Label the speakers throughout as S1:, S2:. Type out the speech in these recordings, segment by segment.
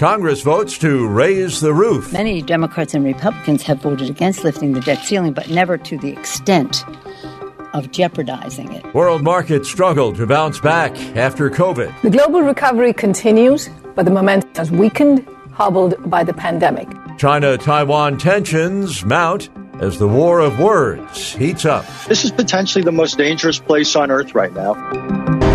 S1: Congress votes to raise the roof.
S2: Many Democrats and Republicans have voted against lifting the debt ceiling, but never to the extent of jeopardizing it.
S1: World markets struggle to bounce back after COVID.
S3: The global recovery continues, but the momentum has weakened, hobbled by the pandemic.
S1: China Taiwan tensions mount as the war of words heats up.
S4: This is potentially the most dangerous place on earth right now.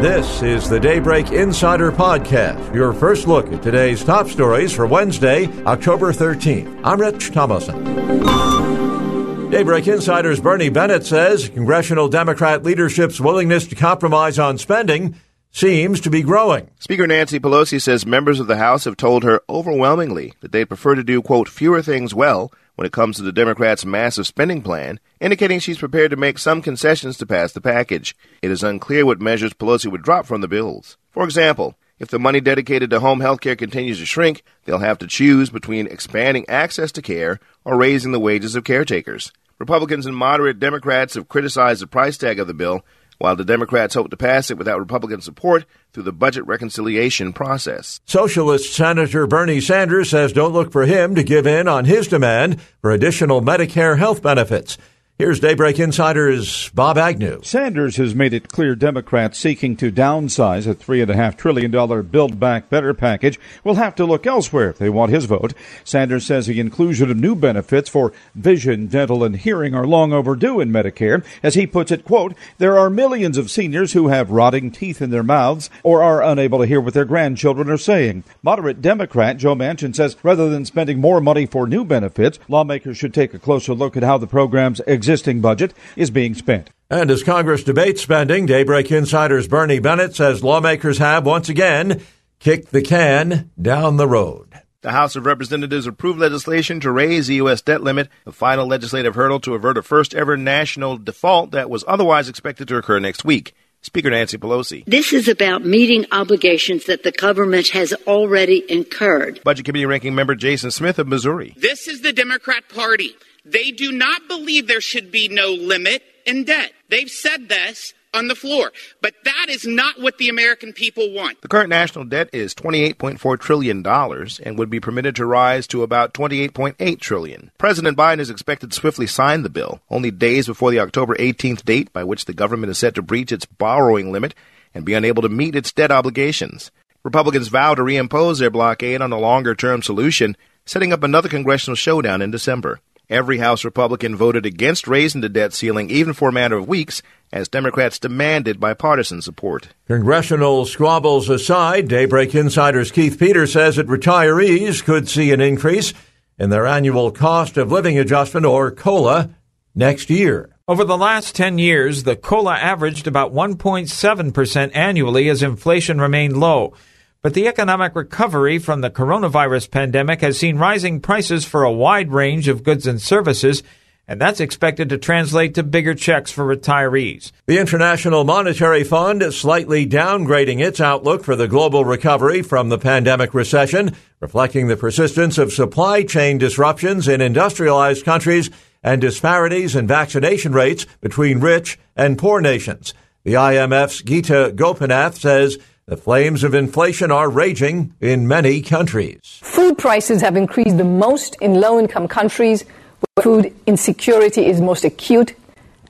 S1: This is the Daybreak Insider Podcast, your first look at today's top stories for Wednesday, October 13th. I'm Rich Thomason. Daybreak Insider's Bernie Bennett says congressional Democrat leadership's willingness to compromise on spending seems to be growing.
S5: Speaker Nancy Pelosi says members of the House have told her overwhelmingly that they prefer to do, quote, fewer things well when it comes to the Democrats' massive spending plan, indicating she's prepared to make some concessions to pass the package. It is unclear what measures Pelosi would drop from the bills. For example, if the money dedicated to home health care continues to shrink, they'll have to choose between expanding access to care or raising the wages of caretakers. Republicans and moderate Democrats have criticized the price tag of the bill, while the Democrats hope to pass it without Republican support through the budget reconciliation process.
S1: Socialist Senator Bernie Sanders says don't look for him to give in on his demand for additional Medicare health benefits. Here's Daybreak Insider's Bob Agnew.
S6: Sanders has made it clear Democrats seeking to downsize a $3.5 trillion Build Back Better package will have to look elsewhere if they want his vote. Sanders says the inclusion of new benefits for vision, dental, and hearing are long overdue in Medicare. As he puts it, quote, there are millions of seniors who have rotting teeth in their mouths or are unable to hear what their grandchildren are saying. Moderate Democrat Joe Manchin says rather than spending more money for new benefits, lawmakers should take a closer look at how the program's existing budget is being spent.
S1: And as Congress debates spending, Daybreak Insider's Bernie Bennett says lawmakers have once again kicked the can down the road.
S5: The House of Representatives approved legislation to raise the U.S. debt limit, the final legislative hurdle to avert a first ever national default that was otherwise expected to occur next week. Speaker Nancy Pelosi.
S2: This is about meeting obligations that the government has already incurred.
S5: Budget Committee Ranking Member Jason Smith of Missouri.
S7: This is the Democrat Party. They do not believe there should be no limit in debt. They've said this on the floor, but that is not what the American people want.
S5: The current national debt is $28.4 trillion and would be permitted to rise to about 28.8 trillion. President Biden is expected to swiftly sign the bill, only days before the October 18th date by which the government is set to breach its borrowing limit and be unable to meet its debt obligations. Republicans vow to reimpose their blockade on a longer term solution, setting up another congressional showdown in December. Every House Republican voted against raising the debt ceiling even for a matter of weeks, as Democrats demanded bipartisan support.
S1: Congressional squabbles aside, Daybreak Insider's Keith Peters says that retirees could see an increase in their annual cost of living adjustment, or COLA, next year.
S8: Over the last 10 years, the COLA averaged about 1.7% annually as inflation remained low. But the economic recovery from the coronavirus pandemic has seen rising prices for a wide range of goods and services, and that's expected to translate to bigger checks for retirees.
S1: The International Monetary Fund is slightly downgrading its outlook for the global recovery from the pandemic recession, reflecting the persistence of supply chain disruptions in industrialized countries and disparities in vaccination rates between rich and poor nations. The IMF's Gita Gopinath says the flames of inflation are raging in many countries.
S3: Food prices have increased the most in low income countries where food insecurity is most acute,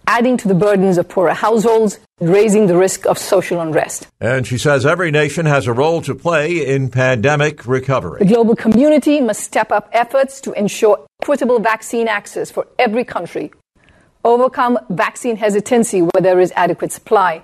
S3: adding to the burdens of poorer households, raising the risk of social unrest.
S1: And she says every nation has a role to play in pandemic recovery.
S3: The global community must step up efforts to ensure equitable vaccine access for every country, overcome vaccine hesitancy where there is adequate supply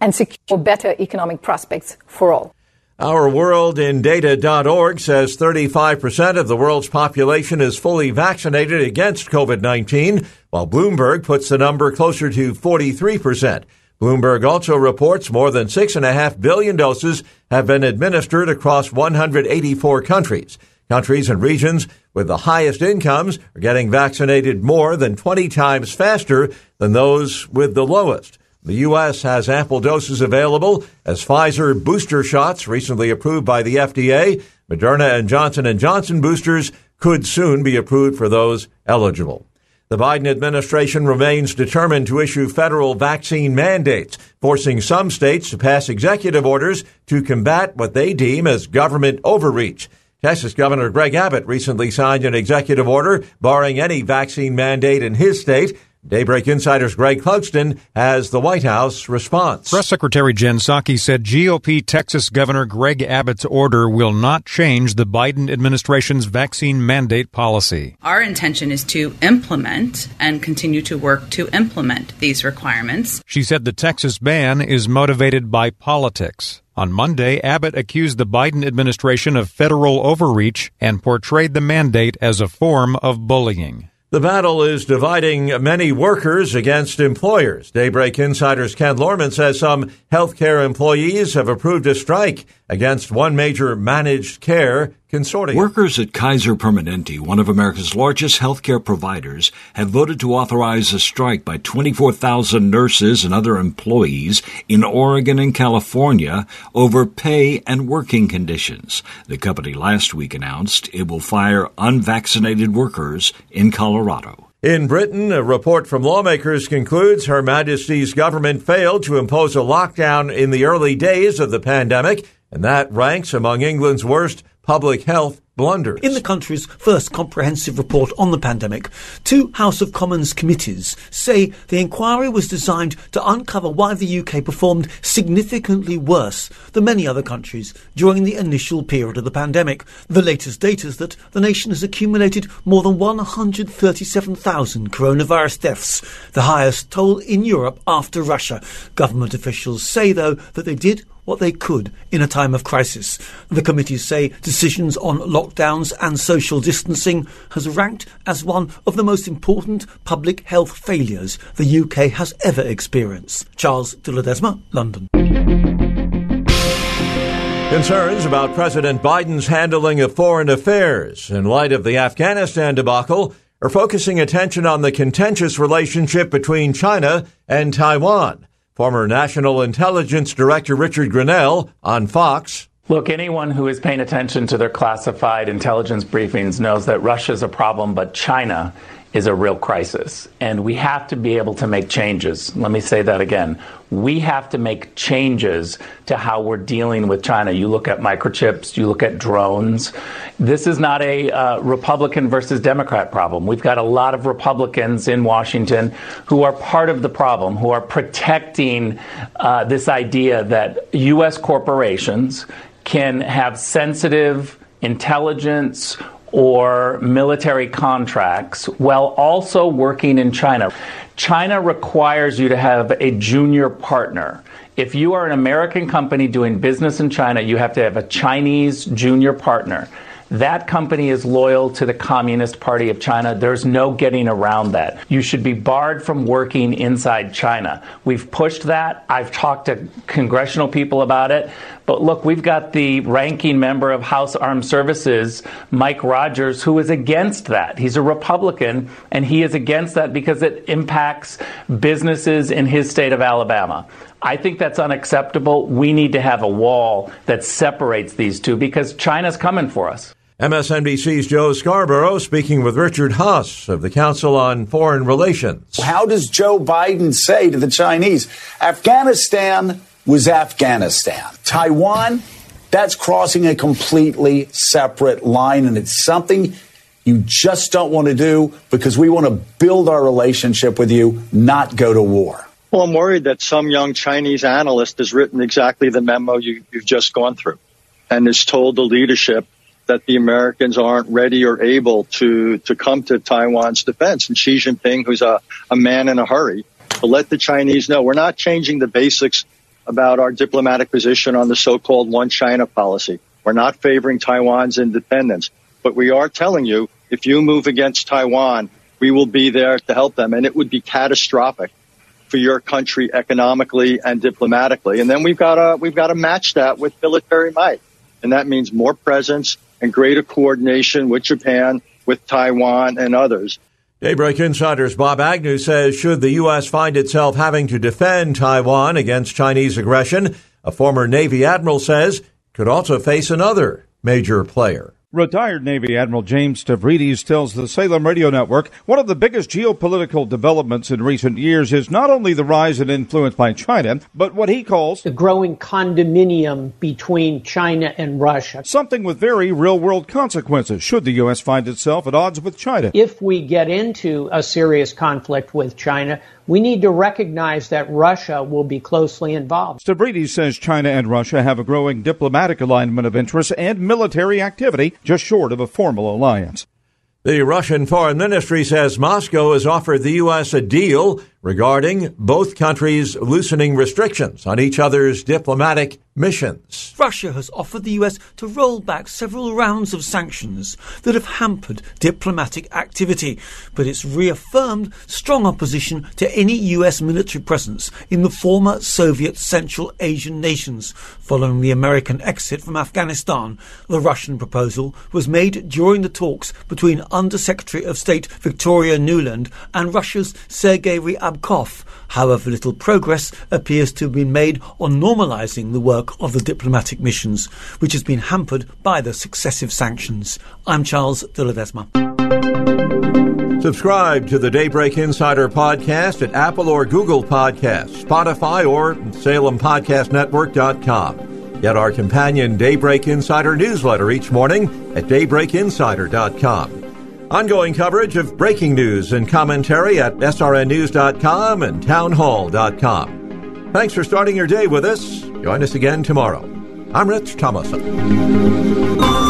S3: and secure better economic prospects for all.
S1: Our World in Data.org says 35% of the world's population is fully vaccinated against COVID 19, while Bloomberg puts the number closer to 43%. Bloomberg also reports more than 6.5 billion doses have been administered across 184 countries. Countries and regions with the highest incomes are getting vaccinated more than 20 times faster than those with the lowest. The U.S. has ample doses available as Pfizer booster shots recently approved by the FDA. Moderna and Johnson & Johnson boosters could soon be approved for those eligible. The Biden administration remains determined to issue federal vaccine mandates, forcing some states to pass executive orders to combat what they deem as government overreach. Texas Governor Greg Abbott recently signed an executive order barring any vaccine mandate in his state Daybreak Insider's Greg Clugston has the White House response.
S9: Press Secretary Jen Psaki said GOP Texas Governor Greg Abbott's order will not change the Biden administration's vaccine mandate policy.
S10: Our intention is to implement and continue to work to implement these requirements.
S9: She said the Texas ban is motivated by politics. On Monday, Abbott accused the Biden administration of federal overreach and portrayed the mandate as a form of bullying.
S1: The battle is dividing many workers against employers. Daybreak Insider's Ken Lorman says some healthcare employees have approved a strike against one major managed care consortium.
S11: Workers at Kaiser Permanente, one of America's largest healthcare providers, have voted to authorize a strike by 24,000 nurses and other employees in Oregon and California over pay and working conditions. The company last week announced it will fire unvaccinated workers in Colorado.
S1: In Britain, a report from lawmakers concludes Her Majesty's government failed to impose a lockdown in the early days of the pandemic and that ranks among England's worst public health blunders.
S12: In the country's first comprehensive report on the pandemic, two House of Commons committees say the inquiry was designed to uncover why the UK performed significantly worse than many other countries during the initial period of the pandemic. The latest data is that the nation has accumulated more than 137,000 coronavirus deaths, the highest toll in Europe after Russia. Government officials say, though, that they did what they could in a time of crisis. The committees say decisions on lockdowns and social distancing has ranked as one of the most important public health failures the UK has ever experienced. Charles de Ledesma, London.
S1: Concerns about President Biden's handling of foreign affairs in light of the Afghanistan debacle are focusing attention on the contentious relationship between China and Taiwan. Former National Intelligence Director Richard Grenell on Fox.
S13: Look, anyone who is paying attention to their classified intelligence briefings knows that Russia is a problem, but China is a real crisis. And we have to be able to make changes. Let me say that again. We have to make changes to how we're dealing with China. You look at microchips, you look at drones. This is not a uh, Republican versus Democrat problem. We've got a lot of Republicans in Washington who are part of the problem, who are protecting uh, this idea that U.S. corporations can have sensitive intelligence or military contracts while also working in China. China requires you to have a junior partner. If you are an American company doing business in China, you have to have a Chinese junior partner. That company is loyal to the Communist Party of China. There's no getting around that. You should be barred from working inside China. We've pushed that. I've talked to congressional people about it. But look, we've got the ranking member of House Armed Services, Mike Rogers, who is against that. He's a Republican, and he is against that because it impacts businesses in his state of Alabama. I think that's unacceptable. We need to have a wall that separates these two because China's coming for us.
S1: MSNBC's Joe Scarborough speaking with Richard Haass of the Council on Foreign Relations.
S14: How does Joe Biden say to the Chinese, Afghanistan was Afghanistan? Taiwan, that's crossing a completely separate line, and it's something you just don't want to do because we want to build our relationship with you, not go to war.
S4: Well, I'm worried that some young Chinese analyst has written exactly the memo you, you've just gone through and has told the leadership that the Americans aren't ready or able to, to come to Taiwan's defense. And Xi Jinping, who's a, a man in a hurry, to let the Chinese know we're not changing the basics about our diplomatic position on the so-called one China policy. We're not favoring Taiwan's independence, but we are telling you if you move against Taiwan, we will be there to help them. And it would be catastrophic for your country economically and diplomatically. And then we've got to we've got to match that with military might, and that means more presence and greater coordination with Japan, with Taiwan, and others.
S1: Daybreak Insider's Bob Agnew says should the U.S. find itself having to defend Taiwan against Chinese aggression, a former Navy admiral says could also face another major player.
S6: Retired Navy Admiral James Stavridis tells the Salem Radio Network one of the biggest geopolitical developments in recent years is not only the rise in influence by China, but what he calls
S15: the growing condominium between China and Russia.
S6: Something with very real world consequences should the U.S. find itself at odds with China.
S15: If we get into a serious conflict with China, we need to recognize that Russia will be closely involved.
S6: Stavridis says China and Russia have a growing diplomatic alignment of interests and military activity, just short of a formal alliance.
S1: The Russian Foreign Ministry says Moscow has offered the U.S. a deal regarding both countries loosening restrictions on each other's diplomatic missions.
S12: Russia has offered the US to roll back several rounds of sanctions that have hampered diplomatic activity, but it's reaffirmed strong opposition to any US military presence in the former Soviet Central Asian nations following the American exit from Afghanistan. The Russian proposal was made during the talks between Undersecretary of State Victoria Nuland and Russia's Sergei Ryabkov. However, little progress appears to have been made on normalizing the work of the diplomatic missions, which has been hampered by the successive sanctions. I'm Charles de.
S1: Subscribe to the Daybreak Insider podcast at Apple or Google Podcasts, Spotify, or SalemPodcastNetwork.com. Get our companion Daybreak Insider newsletter each morning at DaybreakInsider.com. Ongoing coverage of breaking news and commentary at srnnews.com and townhall.com. Thanks for starting your day with us. Join us again tomorrow. I'm Rich Thomason.